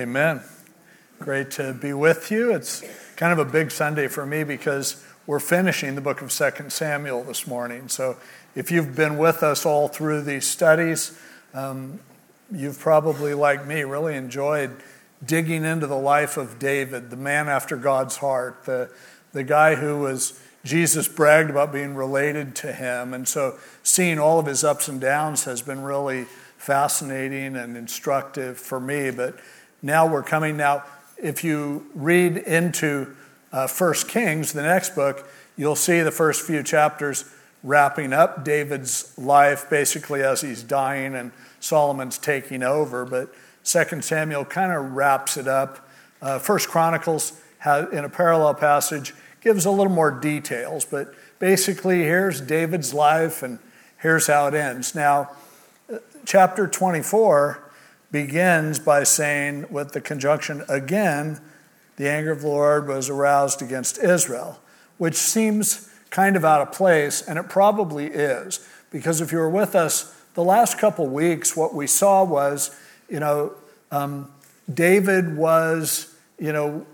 Amen. Great to be with you. It's kind of a big Sunday for me because we're finishing the book of 2 Samuel this morning. So if you've been with us all through these studies, um, you've probably, like me, really enjoyed digging into the life of David, the man after God's heart, the, the guy who was, Jesus bragged about being related to him. And so seeing all of his ups and downs has been really fascinating and instructive for me. But now we're coming now. If you read into uh, First Kings, the next book, you'll see the first few chapters wrapping up David's life, basically as he's dying and Solomon's taking over. But Second Samuel kind of wraps it up. Uh, First Chronicles, in a parallel passage, gives a little more details. But basically, here's David's life, and here's how it ends. Now, uh, chapter 24 begins by saying, with the conjunction again, the anger of the Lord was aroused against Israel, which seems kind of out of place, and it probably is. Because if you were with us the last couple weeks, what we saw was, you know, um, David was, you know,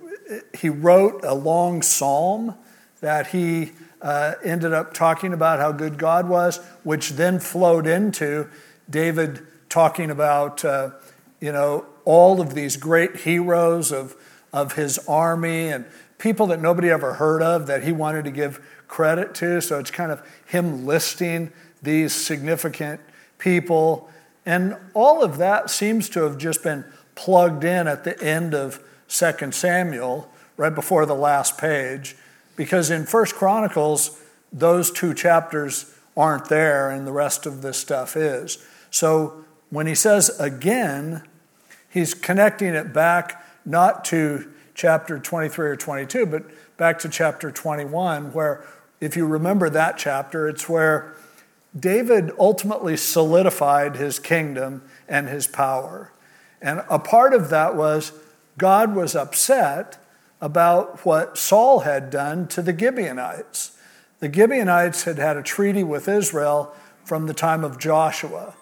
he wrote a long psalm that he uh, ended up talking about how good God was, which then flowed into David talking about uh, you know, all of these great heroes of, of his army and people that nobody ever heard of that he wanted to give credit to. So it's kind of him listing these significant people. And all of that seems to have just been plugged in at the end of 2 Samuel, right before the last page, because in First Chronicles, those two chapters aren't there and the rest of this stuff is. So when he says again, he's connecting it back not to chapter 23 or 22, but back to chapter 21, where, if you remember that chapter, it's where David ultimately solidified his kingdom and his power. And a part of that was God was upset about what Saul had done to the Gibeonites. The Gibeonites had had a treaty with Israel from the time of Joshua.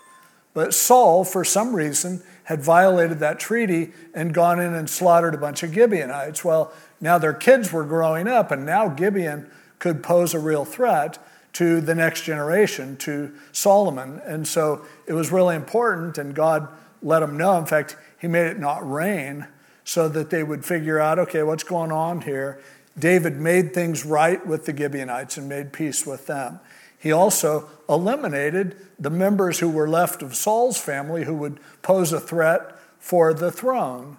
But Saul, for some reason, had violated that treaty and gone in and slaughtered a bunch of Gibeonites. Well, now their kids were growing up, and now Gibeon could pose a real threat to the next generation, to Solomon. And so it was really important, and God let them know. In fact, He made it not rain so that they would figure out okay, what's going on here? David made things right with the Gibeonites and made peace with them. He also eliminated the members who were left of Saul's family who would pose a threat for the throne.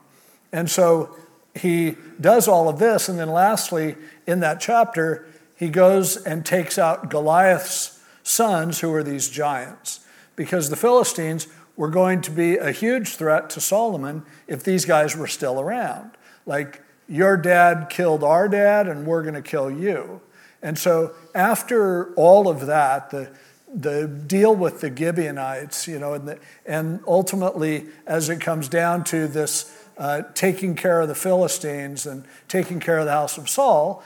And so he does all of this. And then, lastly, in that chapter, he goes and takes out Goliath's sons, who are these giants, because the Philistines were going to be a huge threat to Solomon if these guys were still around. Like, your dad killed our dad, and we're going to kill you. And so, after all of that, the, the deal with the Gibeonites, you know, and, the, and ultimately, as it comes down to this uh, taking care of the Philistines and taking care of the house of Saul,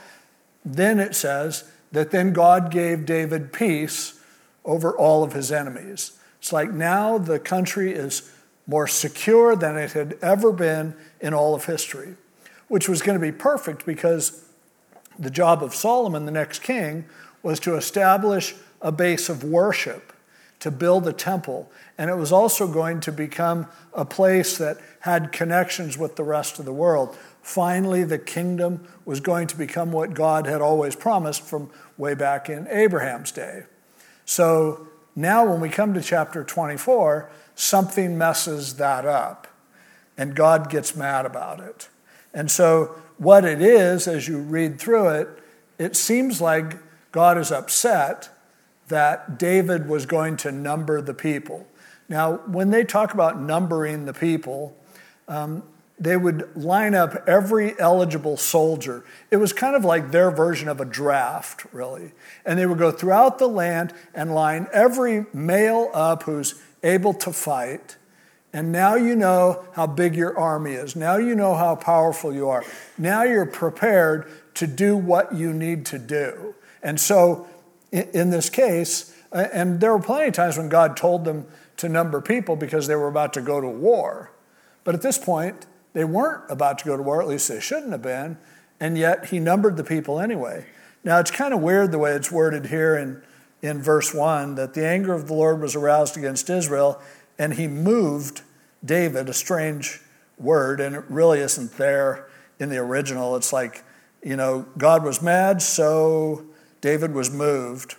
then it says that then God gave David peace over all of his enemies. It's like now the country is more secure than it had ever been in all of history, which was going to be perfect because the job of Solomon, the next king, was to establish a base of worship, to build a temple. And it was also going to become a place that had connections with the rest of the world. Finally, the kingdom was going to become what God had always promised from way back in Abraham's day. So now, when we come to chapter 24, something messes that up, and God gets mad about it. And so what it is, as you read through it, it seems like God is upset that David was going to number the people. Now, when they talk about numbering the people, um, they would line up every eligible soldier. It was kind of like their version of a draft, really. And they would go throughout the land and line every male up who's able to fight. And now you know how big your army is. Now you know how powerful you are. Now you're prepared to do what you need to do. And so, in this case, and there were plenty of times when God told them to number people because they were about to go to war. But at this point, They weren't about to go to war, at least they shouldn't have been, and yet he numbered the people anyway. Now, it's kind of weird the way it's worded here in, in verse 1 that the anger of the Lord was aroused against Israel, and he moved David, a strange word, and it really isn't there in the original. It's like, you know, God was mad, so David was moved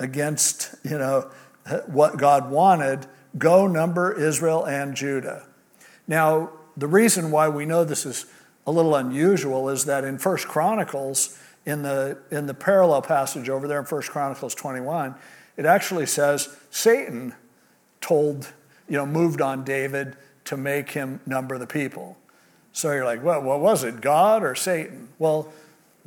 against, you know, what God wanted. Go number Israel and Judah. Now, the reason why we know this is a little unusual is that in First Chronicles, in the, in the parallel passage over there in First Chronicles 21, it actually says Satan told, you know, moved on David to make him number the people. So you're like, well, what was it, God or Satan? Well,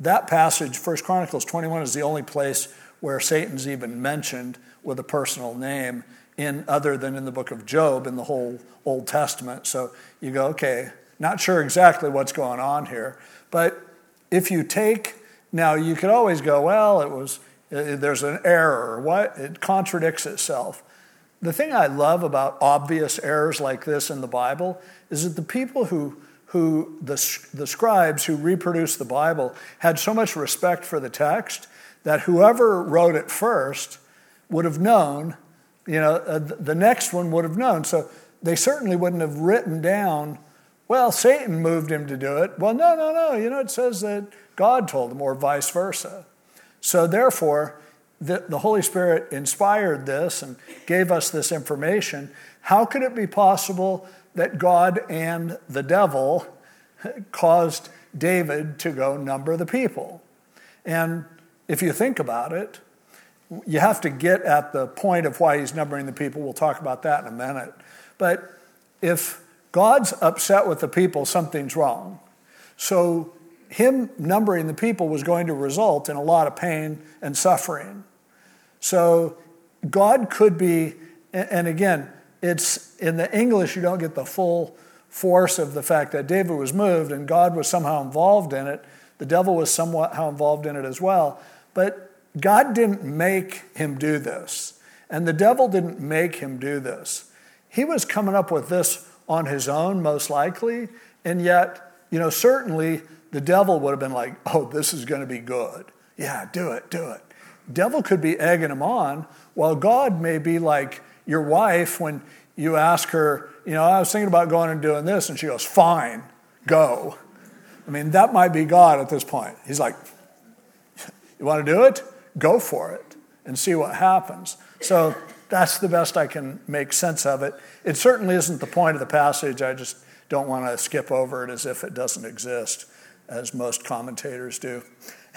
that passage, First Chronicles 21, is the only place where Satan's even mentioned with a personal name in other than in the book of Job in the whole Old Testament. So you go, okay, not sure exactly what's going on here. But if you take, now you could always go, well, it was, uh, there's an error. What? It contradicts itself. The thing I love about obvious errors like this in the Bible is that the people who, who the, the scribes who reproduced the Bible had so much respect for the text that whoever wrote it first would have known, you know, uh, the next one would have known. So they certainly wouldn't have written down, well, Satan moved him to do it. Well, no, no, no. You know, it says that God told him, or vice versa. So therefore, the, the Holy Spirit inspired this and gave us this information. How could it be possible that God and the devil caused David to go number the people? And if you think about it, you have to get at the point of why he's numbering the people. We'll talk about that in a minute. But if God's upset with the people, something's wrong. So, him numbering the people was going to result in a lot of pain and suffering. So, God could be, and again, it's in the English, you don't get the full force of the fact that David was moved and God was somehow involved in it. The devil was somewhat how involved in it as well. But God didn't make him do this, and the devil didn't make him do this. He was coming up with this on his own, most likely, and yet, you know, certainly the devil would have been like, oh, this is going to be good. Yeah, do it, do it. Devil could be egging him on, while God may be like your wife when you ask her, you know, I was thinking about going and doing this, and she goes, fine, go. I mean, that might be God at this point. He's like, you want to do it? Go for it and see what happens. So that's the best I can make sense of it. It certainly isn't the point of the passage. I just don't want to skip over it as if it doesn't exist, as most commentators do.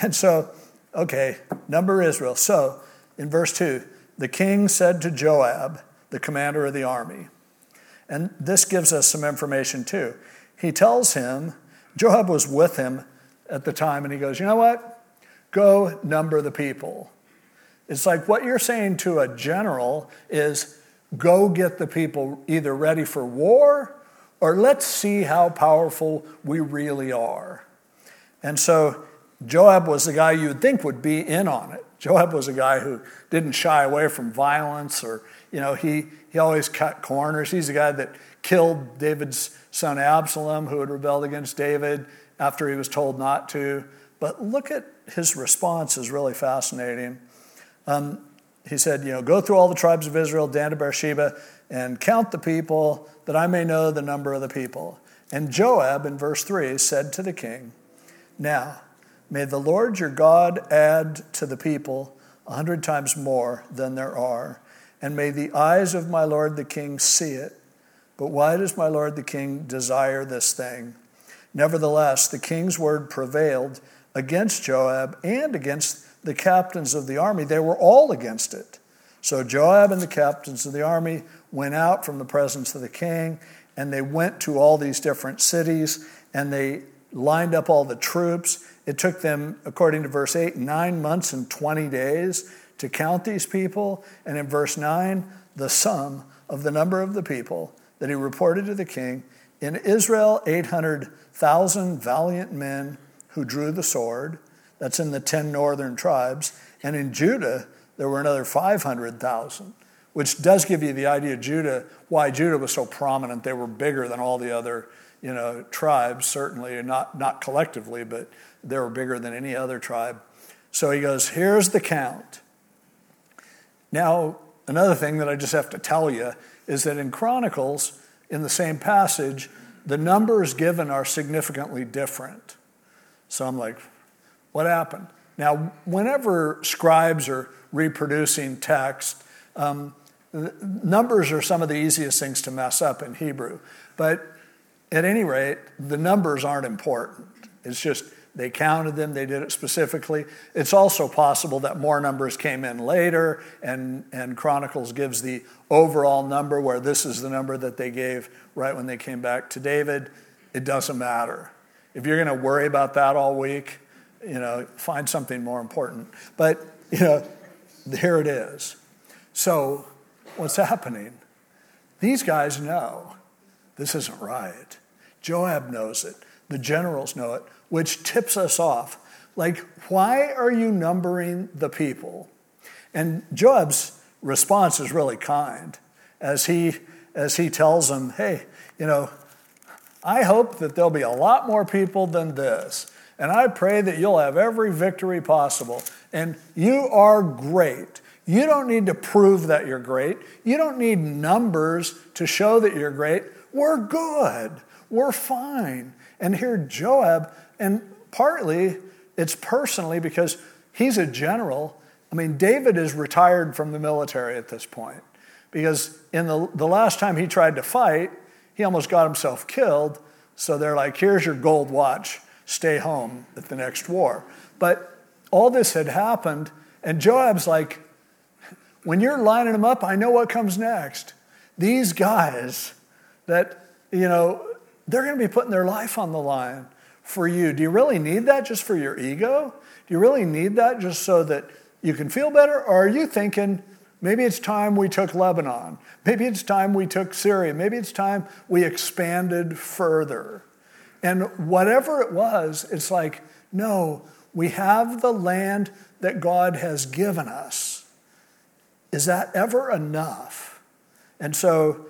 And so, okay, number Israel. So in verse 2, the king said to Joab, the commander of the army, and this gives us some information too. He tells him, Joab was with him at the time, and he goes, You know what? Go number the people. It's like what you're saying to a general is go get the people either ready for war or let's see how powerful we really are. And so Joab was the guy you'd think would be in on it. Joab was a guy who didn't shy away from violence or, you know, he, he always cut corners. He's the guy that killed David's son Absalom, who had rebelled against David after he was told not to. But look at his response is really fascinating. Um, he said, You know, go through all the tribes of Israel, Dan to Beersheba, and count the people, that I may know the number of the people. And Joab, in verse 3, said to the king, Now, may the Lord your God add to the people a hundred times more than there are, and may the eyes of my Lord the king see it. But why does my Lord the king desire this thing? Nevertheless, the king's word prevailed against Joab and against the captains of the army. They were all against it. So Joab and the captains of the army went out from the presence of the king, and they went to all these different cities, and they lined up all the troops. It took them, according to verse 8, nine months and 20 days to count these people. And in verse 9, the sum of the number of the people that he reported to the king in Israel, 800,000 valiant men who drew the sword. That's in the 10 northern tribes. And in Judah, there were another 500,000, which does give you the idea of Judah, why Judah was so prominent. They were bigger than all the other you know, tribes, certainly, not, not collectively, but they were bigger than any other tribe. So he goes, Here's the count. Now, another thing that I just have to tell you is that in Chronicles, in the same passage, the numbers given are significantly different. So I'm like, what happened? Now, whenever scribes are reproducing text, um, numbers are some of the easiest things to mess up in Hebrew. But at any rate, the numbers aren't important. It's just they counted them, they did it specifically. It's also possible that more numbers came in later, and, and Chronicles gives the overall number where this is the number that they gave right when they came back to David. It doesn't matter. If you're going to worry about that all week, you know, find something more important. But, you know, here it is. So, what's happening? These guys know this isn't right. Joab knows it. The generals know it which tips us off. Like, why are you numbering the people? And Joab's response is really kind as he, as he tells them, hey, you know, I hope that there'll be a lot more people than this. And I pray that you'll have every victory possible. And you are great. You don't need to prove that you're great. You don't need numbers to show that you're great. We're good. We're fine. And here Joab and partly it's personally because he's a general. I mean, David is retired from the military at this point because in the, the last time he tried to fight, he almost got himself killed. So they're like, here's your gold watch, stay home at the next war. But all this had happened, and Joab's like, when you're lining them up, I know what comes next. These guys that, you know, they're going to be putting their life on the line for you. Do you really need that just for your ego? Do you really need that just so that you can feel better? Or are you thinking, maybe it's time we took Lebanon? Maybe it's time we took Syria? Maybe it's time we expanded further? And whatever it was, it's like, no, we have the land that God has given us. Is that ever enough? And so,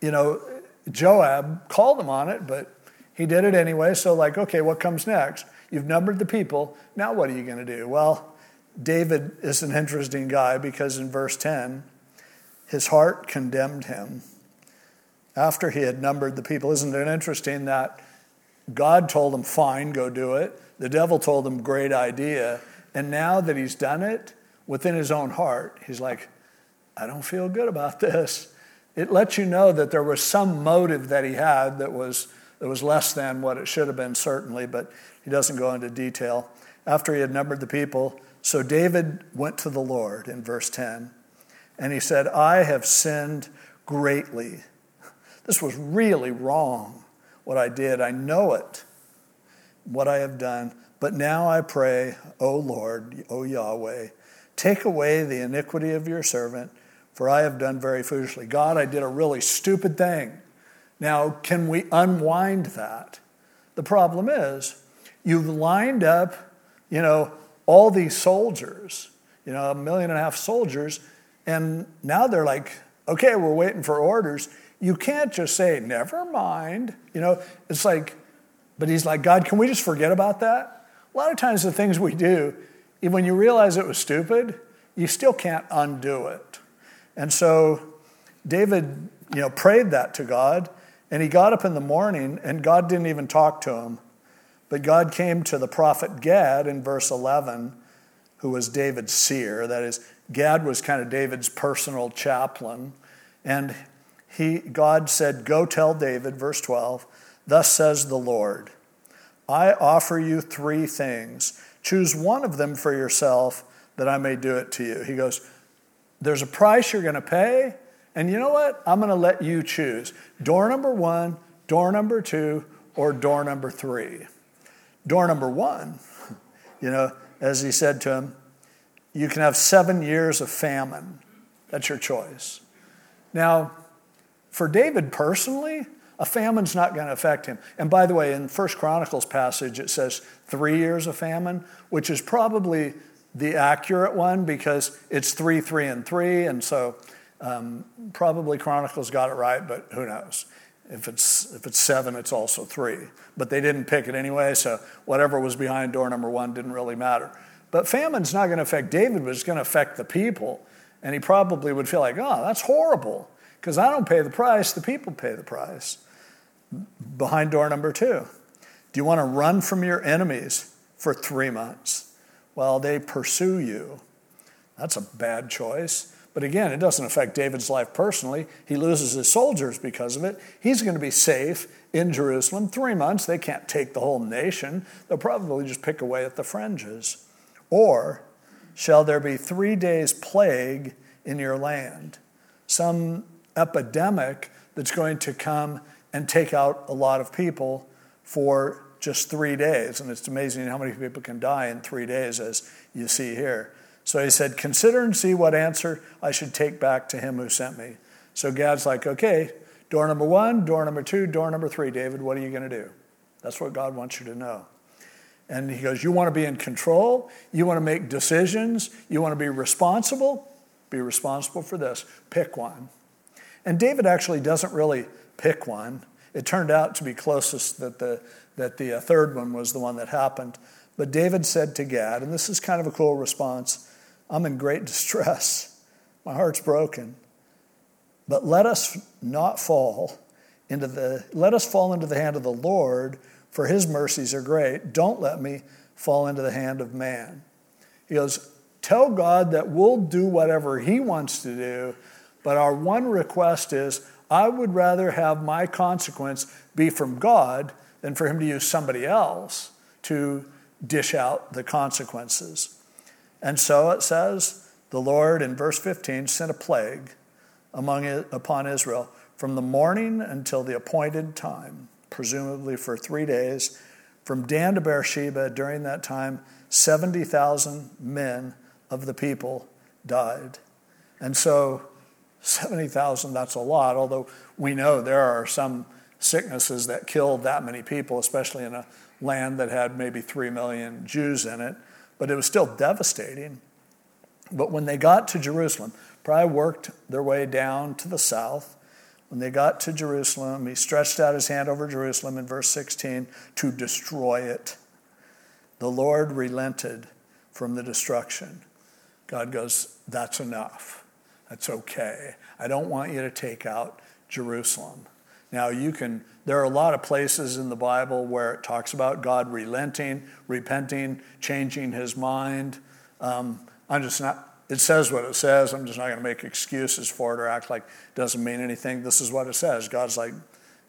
you know, Joab called him on it, but he did it anyway, so, like, okay, what comes next? You've numbered the people. Now, what are you going to do? Well, David is an interesting guy because in verse 10, his heart condemned him after he had numbered the people. Isn't it interesting that God told him, fine, go do it? The devil told him, great idea. And now that he's done it, within his own heart, he's like, I don't feel good about this. It lets you know that there was some motive that he had that was it was less than what it should have been, certainly, but he doesn't go into detail. After he had numbered the people, so David went to the Lord in verse 10, and he said, I have sinned greatly. This was really wrong, what I did. I know it, what I have done. But now I pray, O Lord, O Yahweh, take away the iniquity of your servant, for I have done very foolishly. God, I did a really stupid thing. Now, can we unwind that? The problem is, you've lined up, you know, all these soldiers, you know, a million and a half soldiers, and now they're like, okay, we're waiting for orders. You can't just say, never mind. You know, it's like, but he's like, God, can we just forget about that? A lot of times, the things we do, even when you realize it was stupid, you still can't undo it. And so David, you know, prayed that to God. And he got up in the morning, and God didn't even talk to him. But God came to the prophet Gad in verse 11, who was David's seer. That is, Gad was kind of David's personal chaplain. And he, God said, Go tell David, verse 12, Thus says the Lord, I offer you three things. Choose one of them for yourself that I may do it to you. He goes, There's a price you're going to pay, and you know what? I'm going to let you choose door number one, door number two, or door number three. Door number one, you know, as he said to him, you can have seven years of famine. That's your choice. Now, for David personally, a famine's not going to affect him. And by the way, in First Chronicles passage, it says three years of famine, which is probably the accurate one because it's three, three, and three. And so um, probably Chronicles got it right, but who knows? If it's, if it's seven, it's also three. But they didn't pick it anyway, so whatever was behind door number one didn't really matter. But famine's not going to affect David, but it's going to affect the people. And he probably would feel like, oh, that's horrible, because I don't pay the price, the people pay the price. Behind door number two. Do you want to run from your enemies for three months while they pursue you? That's a bad choice. But again, it doesn't affect David's life personally. He loses his soldiers because of it. He's going to be safe in Jerusalem. Three months, they can't take the whole nation. They'll probably just pick away at the fringes. Or shall there be three days' plague in your land? Some epidemic that's going to come and take out a lot of people for just three days. And it's amazing how many people can die in three days, as you see here. So he said, Consider and see what answer I should take back to him who sent me. So Gad's like, Okay, door number one, door number two, door number three, David, what are you going to do? That's what God wants you to know. And he goes, You want to be in control? You want to make decisions? You want to be responsible? Be responsible for this. Pick one. And David actually doesn't really pick one. It turned out to be closest that the, that the uh, third one was the one that happened. But David said to Gad, and this is kind of a cool response I'm in great distress. My heart's broken. But let us not fall into the let us fall into the hand of the Lord, for his mercies are great. Don't let me fall into the hand of man. He goes, Tell God that we'll do whatever he wants to do, but our one request is I would rather have my consequence be from God than for him to use somebody else to dish out the consequences. And so it says, the Lord in verse 15 sent a plague among upon Israel from the morning until the appointed time, presumably for three days. From Dan to Beersheba, during that time, 70,000 men of the people died. And so 70,000, that's a lot, although we know there are some sicknesses that killed that many people, especially in a land that had maybe 3 million Jews in it. But it was still devastating. But when they got to Jerusalem, probably worked their way down to the south. When they got to Jerusalem, he stretched out his hand over Jerusalem in verse 16 to destroy it. The Lord relented from the destruction. God goes, That's enough. That's okay. I don't want you to take out Jerusalem. Now, you can, there are a lot of places in the Bible where it talks about God relenting, repenting, changing his mind. Um, I'm just not, it says what it says. I'm just not going to make excuses for it or act like it doesn't mean anything. This is what it says. God's like,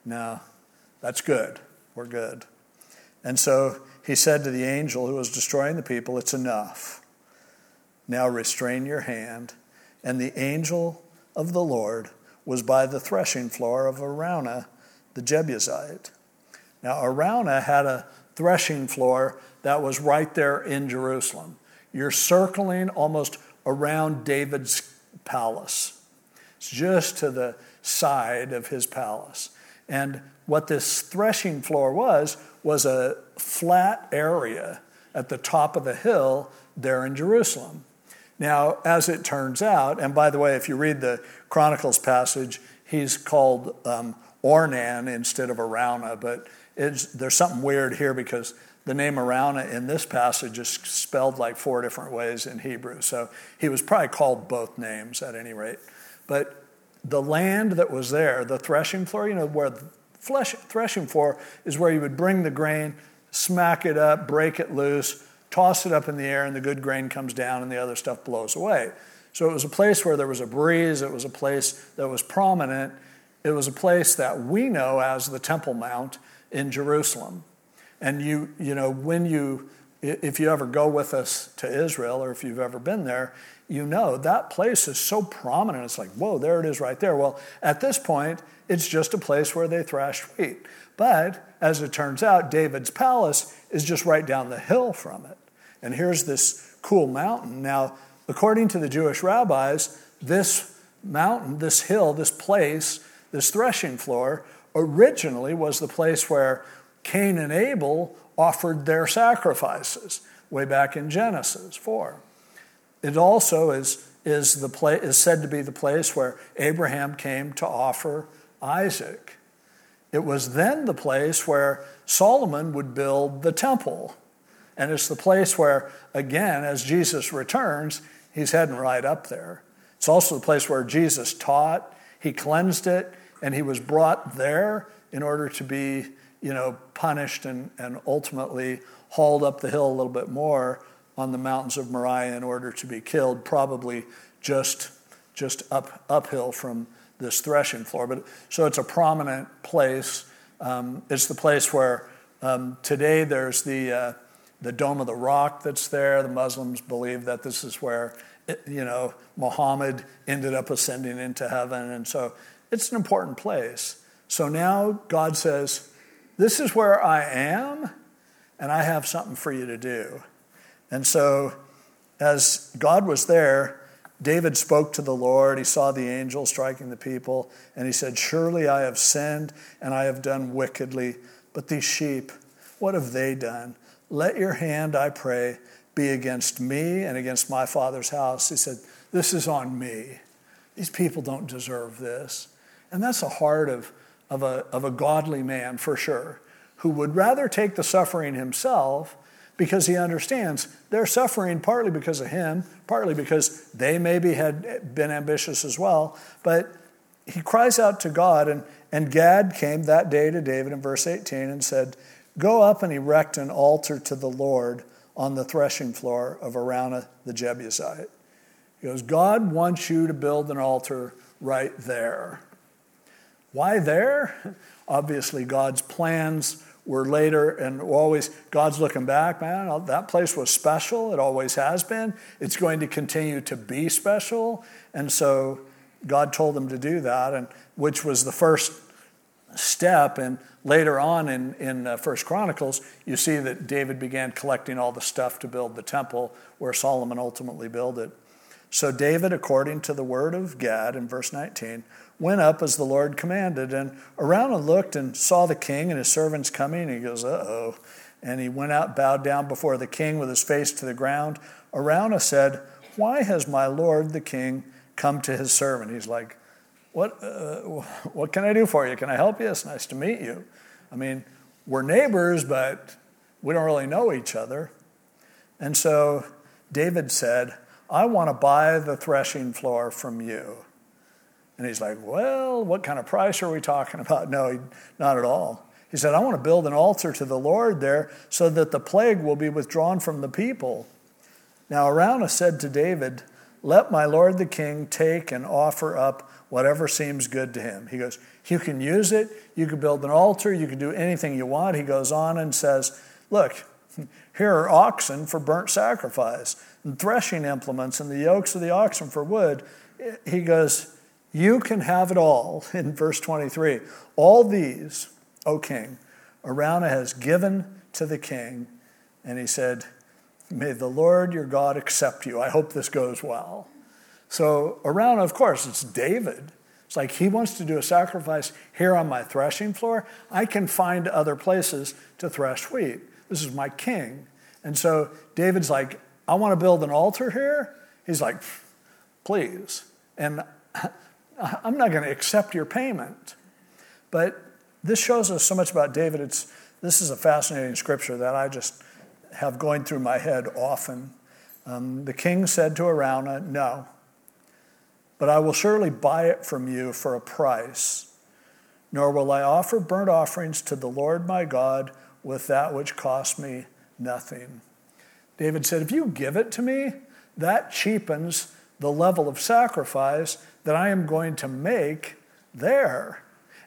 no, that's good. We're good. And so he said to the angel who was destroying the people, It's enough. Now restrain your hand and the angel of the Lord was by the threshing floor of Araunah the Jebusite. Now, Araunah had a threshing floor that was right there in Jerusalem. You're circling almost around David's palace. It's just to the side of his palace. And what this threshing floor was, was a flat area at the top of the hill there in Jerusalem. Now, as it turns out, and by the way, if you read the Chronicles passage, he's called um, Ornan instead of Araunah, but there's something weird here because the name Araunah in this passage is spelled like four different ways in Hebrew. So he was probably called both names at any rate. But the land that was there, the threshing floor, you know, where the flesh, threshing floor is where you would bring the grain, smack it up, break it loose, toss it up in the air, and the good grain comes down and the other stuff blows away. So it was a place where there was a breeze, it was a place that was prominent, it was a place that we know as the Temple Mount in Jerusalem. And you, you know, when you, if you ever go with us to Israel or if you've ever been there, you know that place is so prominent. It's like, whoa, there it is right there. Well, at this point, it's just a place where they thrash wheat. But as it turns out, David's palace is just right down the hill from it. And here's this cool mountain. Now, according to the Jewish rabbis, this mountain, this hill, this place, this threshing floor, originally was the place where Cain and Abel offered their sacrifices way back in Genesis 4. It also is, is, the pla- is said to be the place where Abraham came to offer Isaac. it was then the place where Solomon would build the temple. And it's the place where, again, as Jesus returns, he's heading right up there. It's also the place where Jesus taught, he cleansed it, and he was brought there in order to be, you know, punished and, and ultimately hauled up the hill a little bit more on the mountains of Moriah in order to be killed, probably just, just up, uphill from this threshing floor. But, so it's a prominent place. Um, it's the place where um, today there's the, uh, the Dome of the Rock that's there. The Muslims believe that this is where, you know, Muhammad ended up ascending into heaven. And so it's an important place. So now God says, This is where I am, and I have something for you to do. And so, as God was there, David spoke to the Lord. He saw the angel striking the people, and he said, Surely I have sinned and I have done wickedly. But these sheep, what have they done? Let your hand, I pray, be against me and against my father's house. He said, This is on me. These people don't deserve this. And that's the heart of, of, a, of a godly man, for sure, who would rather take the suffering himself because he understands they're suffering partly because of him, partly because they maybe had been ambitious as well. But he cries out to God, and, and Gad came that day to David in verse 18 and said, Go up and erect an altar to the Lord on the threshing floor of Araunah the Jebusite. He goes, God wants you to build an altar right there. Why there? Obviously, God's plans were later and always, God's looking back, man, that place was special. It always has been. It's going to continue to be special. And so God told them to do that, and which was the first step. And later on in, in uh, First Chronicles, you see that David began collecting all the stuff to build the temple where Solomon ultimately built it. So David, according to the word of Gad in verse 19, went up as the Lord commanded. And Araunah looked and saw the king and his servants coming. And he goes, uh oh. And he went out, bowed down before the king with his face to the ground. Araunah said, Why has my lord the king come to his servant? He's like, what, uh, what can I do for you? Can I help you? It's nice to meet you. I mean, we're neighbors, but we don't really know each other. And so David said, I want to buy the threshing floor from you. And he's like, Well, what kind of price are we talking about? No, not at all. He said, I want to build an altar to the Lord there so that the plague will be withdrawn from the people. Now, Araunah said to David, Let my lord the king take and offer up whatever seems good to him. He goes, You can use it. You can build an altar. You can do anything you want. He goes on and says, Look, here are oxen for burnt sacrifice, and threshing implements, and the yokes of the oxen for wood. He goes, you can have it all in verse 23. All these, O king, Araunah has given to the king. And he said, May the Lord your God accept you. I hope this goes well. So, Araunah, of course, it's David. It's like he wants to do a sacrifice here on my threshing floor. I can find other places to thresh wheat. This is my king. And so David's like, I want to build an altar here. He's like, please. And I'm not going to accept your payment. But this shows us so much about David. It's, this is a fascinating scripture that I just have going through my head often. Um, the king said to Araunah, No, but I will surely buy it from you for a price, nor will I offer burnt offerings to the Lord my God with that which cost me nothing. David said, If you give it to me, that cheapens the level of sacrifice that I am going to make there.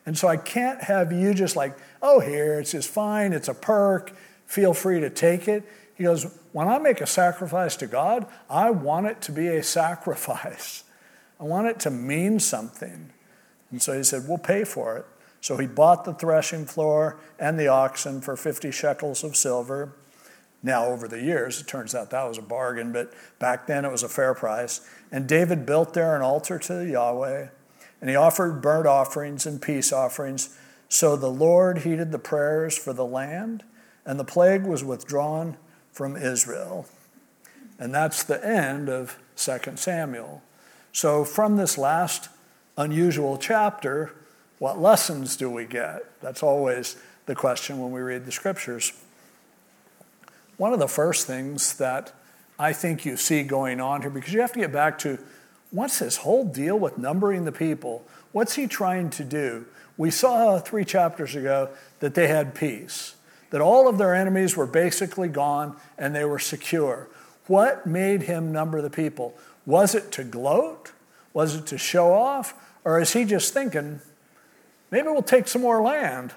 And so I can't have you just like, oh, here, it's just fine, it's a perk, feel free to take it. He goes, when I make a sacrifice to God, I want it to be a sacrifice. I want it to mean something. And so he said, we'll pay for it. So he bought the threshing floor and the oxen for 50 shekels of silver. Now, over the years, it turns out that was a bargain, but back then it was a fair price. And David built there an altar to Yahweh, and he offered burnt offerings and peace offerings. So the Lord heeded the prayers for the land, and the plague was withdrawn from Israel. And that's the end of 2 Samuel. So, from this last unusual chapter, What lessons do we get? That's always the question when we read the scriptures. One of the first things that I think you see going on here, because you have to get back to what's this whole deal with numbering the people? What's he trying to do? We saw three chapters ago that they had peace, that all of their enemies were basically gone and they were secure. What made him number the people? Was it to gloat? Was it to show off? Or is he just thinking, maybe we'll take some more land?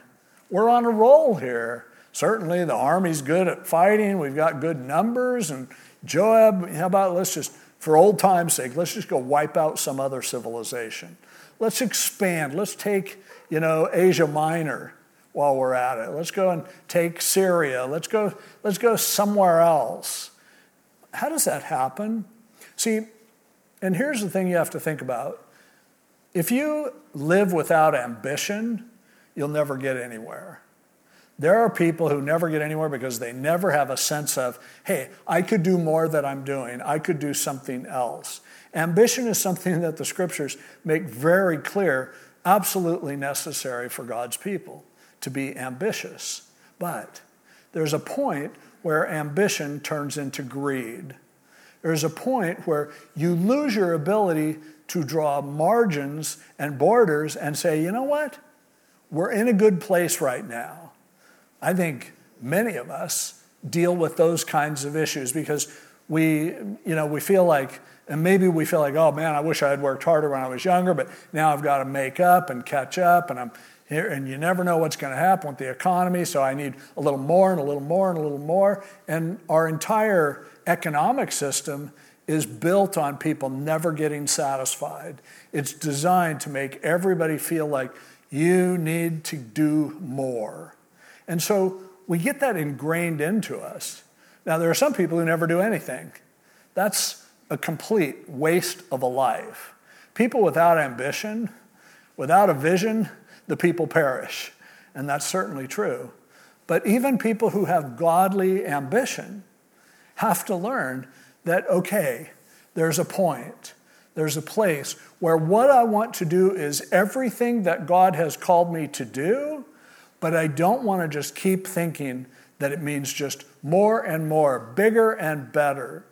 We're on a roll here. Certainly, the army's good at fighting. We've got good numbers. And Joab, how about let's just, for old time's sake, let's just go wipe out some other civilization. Let's expand. Let's take, you know, Asia Minor while we're at it. Let's go and take Syria. Let's go, let's go somewhere else. How does that happen? See, and here's the thing you have to think about. If you live without ambition, you'll never get anywhere. There are people who never get anywhere because they never have a sense of, hey, I could do more than I'm doing. I could do something else. Ambition is something that the scriptures make very clear, absolutely necessary for God's people to be ambitious. But there's a point where ambition turns into greed. There's a point where you lose your ability to draw margins and borders and say, you know what? We're in a good place right now. I think many of us deal with those kinds of issues because we, you know, we feel like, and maybe we feel like, oh man, I wish I had worked harder when I was younger, but now I've got to make up and catch up, and I'm here, and you never know what's going to happen with the economy, so I need a little more and a little more and a little more. And our entire economic system is built on people never getting satisfied. It's designed to make everybody feel like you need to do more. And so we get that ingrained into us. Now, there are some people who never do anything. That's a complete waste of a life. People without ambition, without a vision, the people perish. And that's certainly true. But even people who have godly ambition have to learn that, okay, there's a point, there's a place where what I want to do is everything that God has called me to do, but I don't want to just keep thinking that it means just more and more, bigger and better.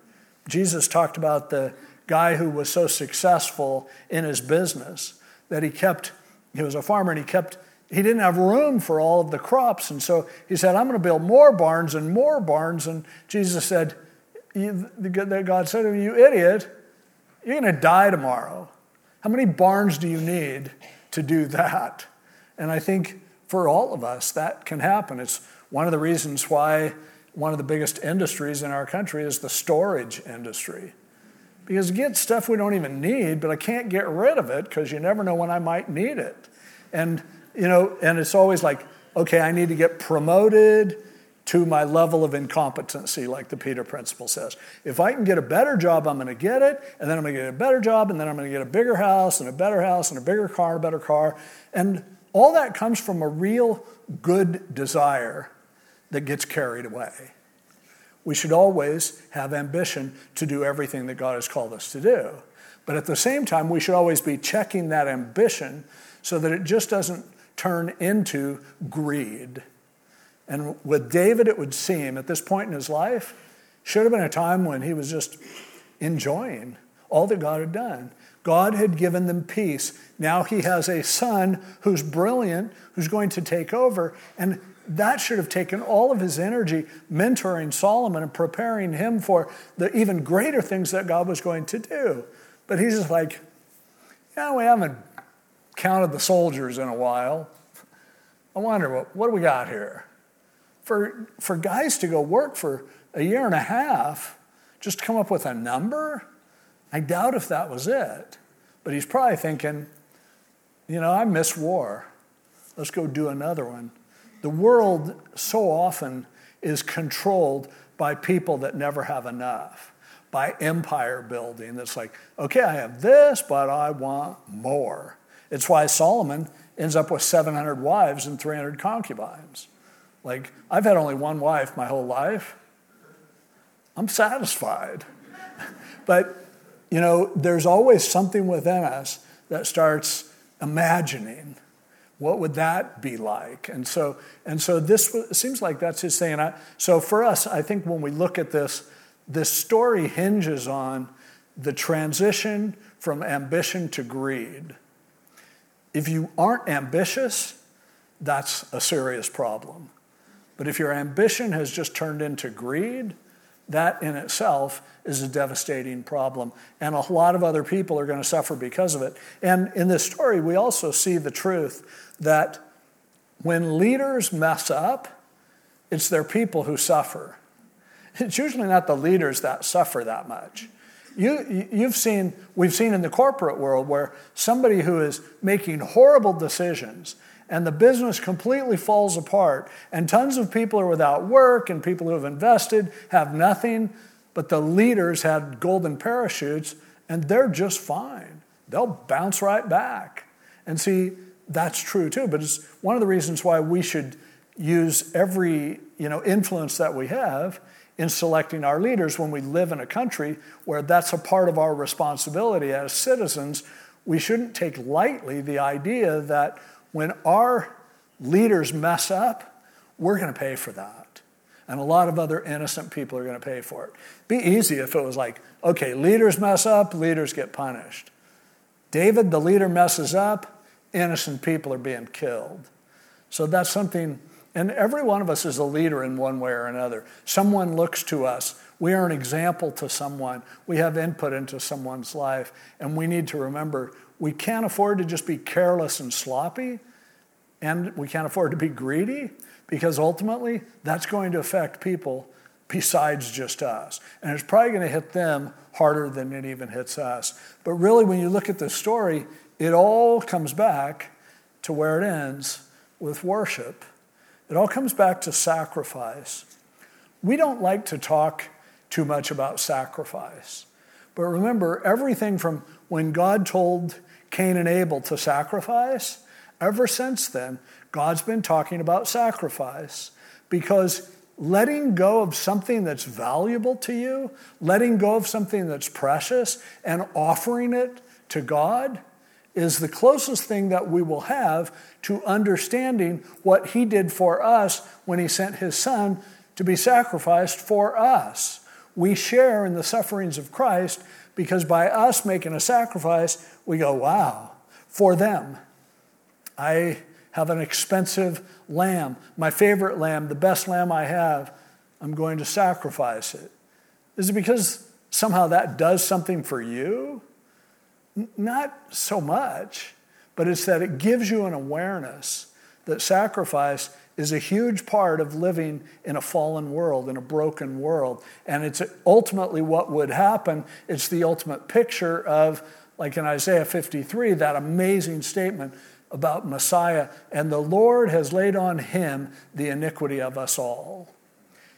Jesus talked about the guy who was so successful in his business that he kept, he was a farmer and he kept, he didn't have room for all of the crops. And so he said, I'm going to build more barns and more barns. And Jesus said, God said to him, You idiot, you're going to die tomorrow. How many barns do you need to do that? And I think for all of us, that can happen. It's one of the reasons why one of the biggest industries in our country is the storage industry. Because get stuff we don't even need, but I can't get rid of it because you never know when I might need it. And, you know, and it's always like, okay, I need to get promoted to my level of incompetency, like the Peter Principle says. If I can get a better job, I'm going to get it, and then I'm going to get a better job, and then I'm going to get a bigger house, and a better house, and a bigger car, a better car. And all that comes from a real good desire that gets carried away. We should always have ambition to do everything that God has called us to do. But at the same time, we should always be checking that ambition so that it just doesn't turn into greed. And with David, it would seem at this point in his life, should have been a time when he was just enjoying all that God had done. God had given them peace. Now he has a son who's brilliant, who's going to take over. And that should have taken all of his energy mentoring Solomon and preparing him for the even greater things that God was going to do. But he's just like, yeah, we haven't counted the soldiers in a while. I wonder, what, what do we got here? For, for guys to go work for a year and a half, just come up with a number, I doubt if that was it. But he's probably thinking, you know, I miss war. Let's go do another one. The world so often is controlled by people that never have enough, by empire building that's like, okay, I have this, but I want more. It's why Solomon ends up with 700 wives and 300 concubines. Like, I've had only one wife my whole life. I'm satisfied. but you know, there's always something within us that starts imagining What would that be like? And so, and so this seems like that's his saying. I, so for us, I think when we look at this, this story hinges on the transition from ambition to greed. If you aren't ambitious, that's a serious problem. But if your ambition has just turned into greed, that in itself is a devastating problem. And a lot of other people are going to suffer because of it. And in this story, we also see the truth that when leaders mess up, it's their people who suffer. It's usually not the leaders that suffer that much. You, you've seen, we've seen in the corporate world where somebody who is making horrible decisions and the business completely falls apart, and tons of people are without work, and people who have invested have nothing, but the leaders had golden parachutes, and they're just fine. They'll bounce right back. And see, that's true too, but it's one of the reasons why we should use every you know, influence that we have in selecting our leaders when we live in a country where that's a part of our responsibility as citizens. We shouldn't take lightly the idea that when our leaders mess up, we're going to pay for that. And a lot of other innocent people are going to pay for it. Be easy if it was like, okay, leaders mess up, leaders get punished. David, the leader, messes up, innocent people are being killed. So that's something, and every one of us is a leader in one way or another. Someone looks to us. We are an example to someone. We have input into someone's life. And we need to remember we can't afford to just be careless and sloppy, and we can't afford to be greedy because ultimately that's going to affect people besides just us. And it's probably going to hit them harder than it even hits us. But really, when you look at this story, it all comes back to where it ends with worship. It all comes back to sacrifice. We don't like to talk too much about sacrifice. But remember, everything from when God told Cain and Abel to sacrifice, ever since then, God's been talking about sacrifice because letting go of something that's valuable to you, letting go of something that's precious, and offering it to God is the closest thing that we will have to understanding what He did for us when He sent His Son to be sacrificed for us. We share in the sufferings of Christ because by us making a sacrifice, we go, wow, for them. I have an expensive lamb, my favorite lamb, the best lamb I have. I'm going to sacrifice it. Is it because somehow that does something for you? Not so much, but it's that it gives you an awareness that sacrifice is a huge part of living in a fallen world, in a broken world. And it's ultimately what would happen. It's the ultimate picture of, like in Isaiah 53, that amazing statement about Messiah. And the Lord has laid on him the iniquity of us all.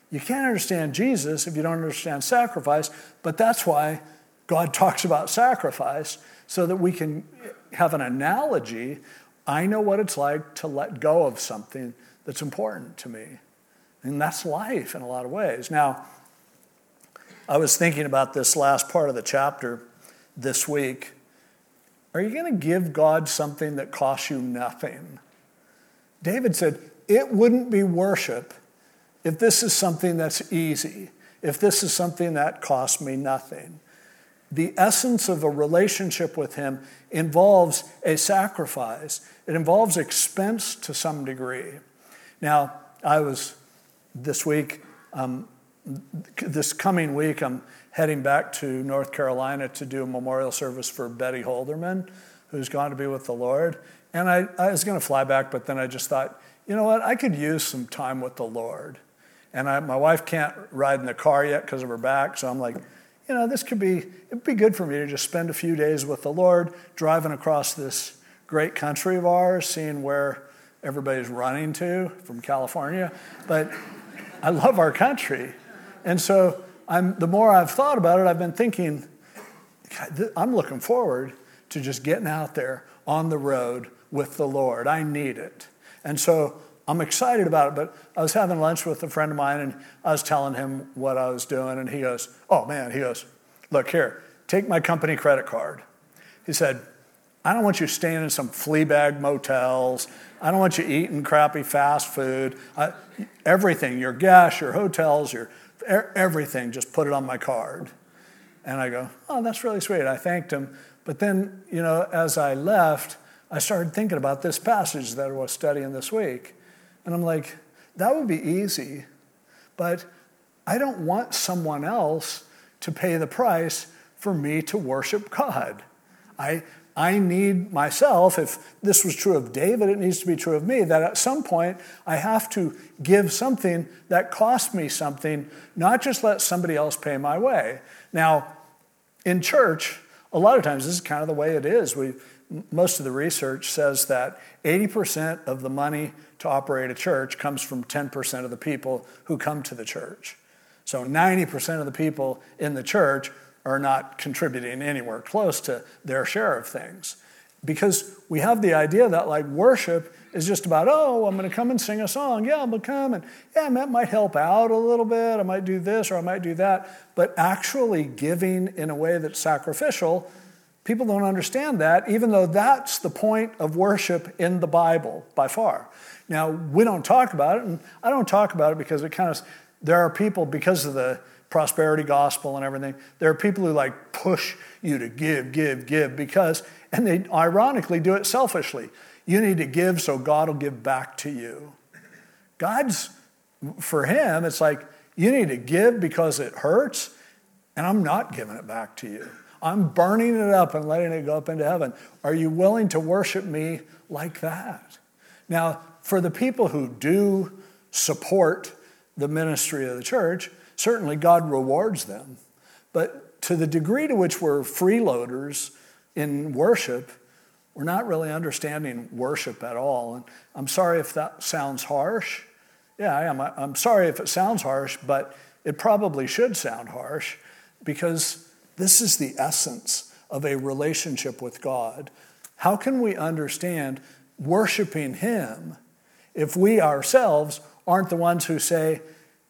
You can't understand Jesus if you don't understand sacrifice, but that's why God talks about sacrifice so that we can have an analogy. I know what it's like to let go of something that's important to me. And that's life in a lot of ways. Now, I was thinking about this last part of the chapter this week. Are you going to give God something that costs you nothing? David said, It wouldn't be worship if this is something that's easy, if this is something that costs me nothing. The essence of a relationship with Him involves a sacrifice, it involves expense to some degree. Now, I was this week, um, this coming week, I'm heading back to North Carolina to do a memorial service for Betty Holderman, who's gone to be with the Lord. And I, I was going to fly back, but then I just thought, you know what, I could use some time with the Lord. And I, my wife can't ride in the car yet because of her back, so I'm like, you know, this could be, it'd be good for me to just spend a few days with the Lord, driving across this great country of ours, seeing where everybody's running to from California. But I love our country. And so I'm, the more I've thought about it, I've been thinking, I'm looking forward to just getting out there on the road with the Lord. I need it. And so I'm excited about it. But I was having lunch with a friend of mine and I was telling him what I was doing. And he goes, Oh man, he goes, Look here, take my company credit card. He said, I don't want you staying in some flea bag motels. I don't want you eating crappy fast food. I, everything, your gas, your hotels, your everything, just put it on my card. And I go, oh, that's really sweet. I thanked him. But then, you know, as I left, I started thinking about this passage that I was studying this week. And I'm like, that would be easy, but I don't want someone else to pay the price for me to worship God. I, I need myself, if this was true of David, it needs to be true of me, that at some point I have to give something that costs me something, not just let somebody else pay my way. Now, in church, a lot of times this is kind of the way it is. We, most of the research says that 80% of the money to operate a church comes from 10% of the people who come to the church. So 90% of the people in the church are not contributing anywhere close to their share of things. Because we have the idea that like worship is just about, oh, I'm going to come and sing a song. Yeah, I'm going to come and yeah, that might help out a little bit. I might do this or I might do that. But actually giving in a way that's sacrificial, people don't understand that, even though that's the point of worship in the Bible by far. Now, we don't talk about it, and I don't talk about it because it kind of, there are people, because of the prosperity gospel and everything, there are people who like push you to give, give, give because, and they ironically do it selfishly. You need to give so God will give back to you. God's, for him, it's like, you need to give because it hurts, and I'm not giving it back to you. I'm burning it up and letting it go up into heaven. Are you willing to worship me like that? Now, for the people who do support the ministry of the church, certainly God rewards them. But to the degree to which we're freeloaders in worship, we're not really understanding worship at all. And I'm sorry if that sounds harsh. Yeah, I am. I'm sorry if it sounds harsh, but it probably should sound harsh because this is the essence of a relationship with God. How can we understand worshiping Him if we ourselves aren't the ones who say,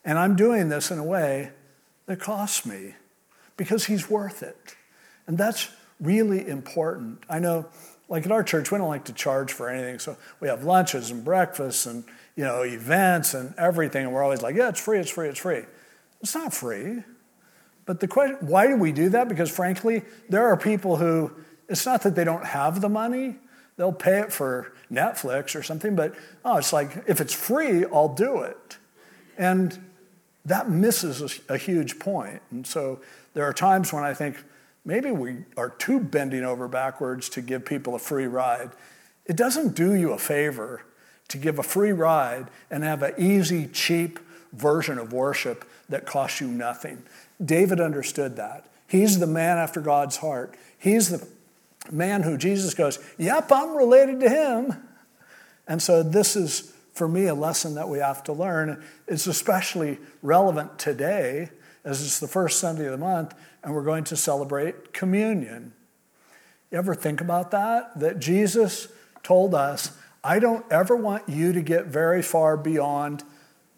and I'm doing this in a way that costs me because He's worth it? And that's really important. I know, like at our church, we don't like to charge for anything. So we have lunches and breakfasts and you know events and everything, and we're always like, yeah, it's free, it's free, it's free. It's not free. But the question, why do we do that? Because frankly, there are people who, it's not that they don't have the money, they'll pay it for Netflix or something, but oh, it's like, if it's free, I'll do it. And that misses a, a huge point. And so there are times when I think maybe we are too bending over backwards to give people a free ride. It doesn't do you a favor to give a free ride and have an easy, cheap version of worship that costs you nothing. David understood that. He's the man after God's heart. He's the man who Jesus goes, Yep, I'm related to him. And so this is, for me, a lesson that we have to learn. It's especially relevant today, as it's the first Sunday of the month, and we're going to celebrate communion. You ever think about that? That Jesus told us, I don't ever want you to get very far beyond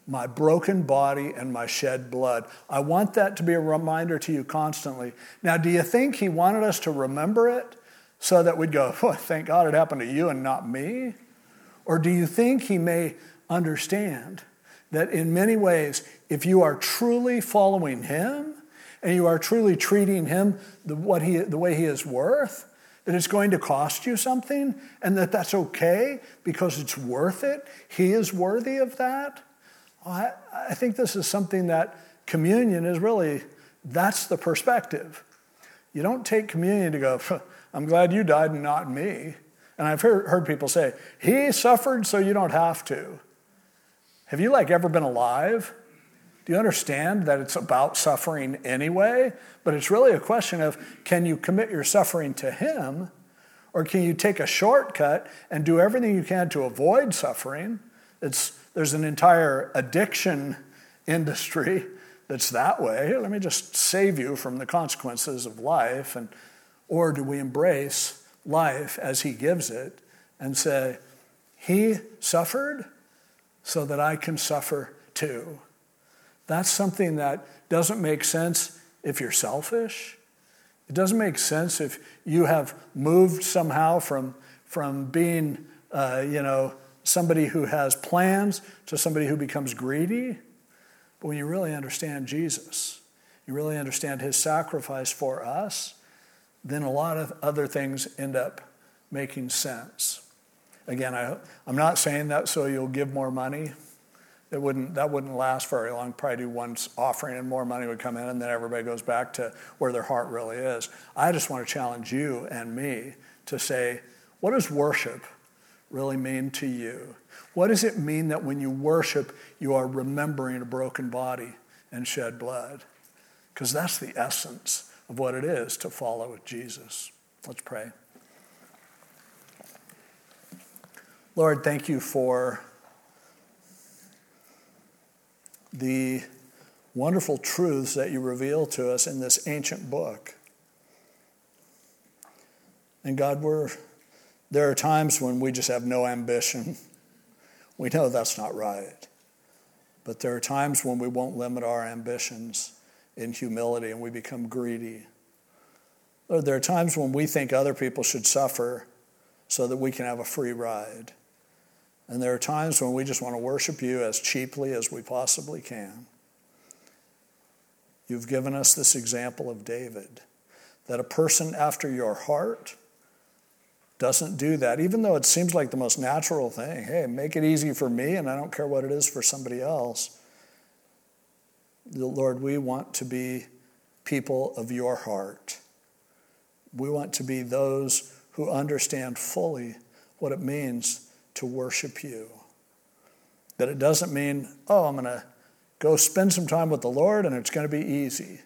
my broken body and my shed blood. I want that to be a reminder to you constantly. Now, do you think he wanted us to remember it so that we'd go, oh, thank God it happened to you and not me? Or do you think he may understand that in many ways, if you are truly following him and you are truly treating him the, what he, the way he is worth, that it's going to cost you something and that that's okay because it's worth it? He is worthy of that? I, I think this is something that communion is really, that's the perspective. You don't take communion to go, I'm glad you died and not me. And I've heard, heard people say, He suffered so you don't have to. Have you like ever been alive? Do you understand that it's about suffering anyway? But it's really a question of can you commit your suffering to Him, or can you take a shortcut and do everything you can to avoid suffering? It's there's an entire addiction industry that's that way. Let me just save you from the consequences of life. And, or do we embrace life as He gives it and say, He suffered so that I can suffer too? That's something that doesn't make sense if you're selfish. It doesn't make sense if you have moved somehow from, from being, uh, you know, somebody who has plans to somebody who becomes greedy. But when you really understand Jesus, you really understand his sacrifice for us, then a lot of other things end up making sense. Again, I, I'm not saying that so you'll give more money. It wouldn't, that wouldn't last very long. Probably do one offering and more money would come in, and then everybody goes back to where their heart really is. I just want to challenge you and me to say, what does worship really mean to you? What does it mean that when you worship, you are remembering a broken body and shed blood? Because that's the essence of what it is to follow Jesus. Let's pray. Lord, thank you for the wonderful truths that you reveal to us in this ancient book. And God, we're, there are times when we just have no ambition. We know that's not right. But there are times when we won't limit our ambitions in humility and we become greedy. Lord, there are times when we think other people should suffer so that we can have a free ride. And there are times when we just want to worship you as cheaply as we possibly can. You've given us this example of David that a person after your heart doesn't do that, even though it seems like the most natural thing. Hey, make it easy for me, and I don't care what it is for somebody else. Lord, we want to be people of your heart. We want to be those who understand fully what it means to worship you. That it doesn't mean, oh, I'm going to go spend some time with the Lord and it's going to be easy.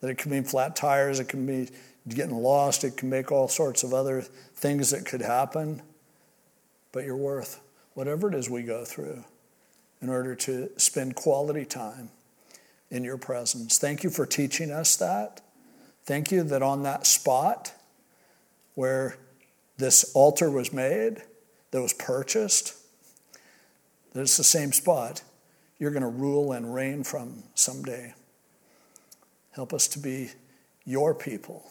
That it can mean flat tires, it can be getting lost, it can make all sorts of other things that could happen. But you're worth whatever it is we go through in order to spend quality time in your presence. Thank you for teaching us that. Thank you that on that spot where this altar was made, that was purchased, that it's the same spot you're going to rule and reign from someday. Help us to be your people.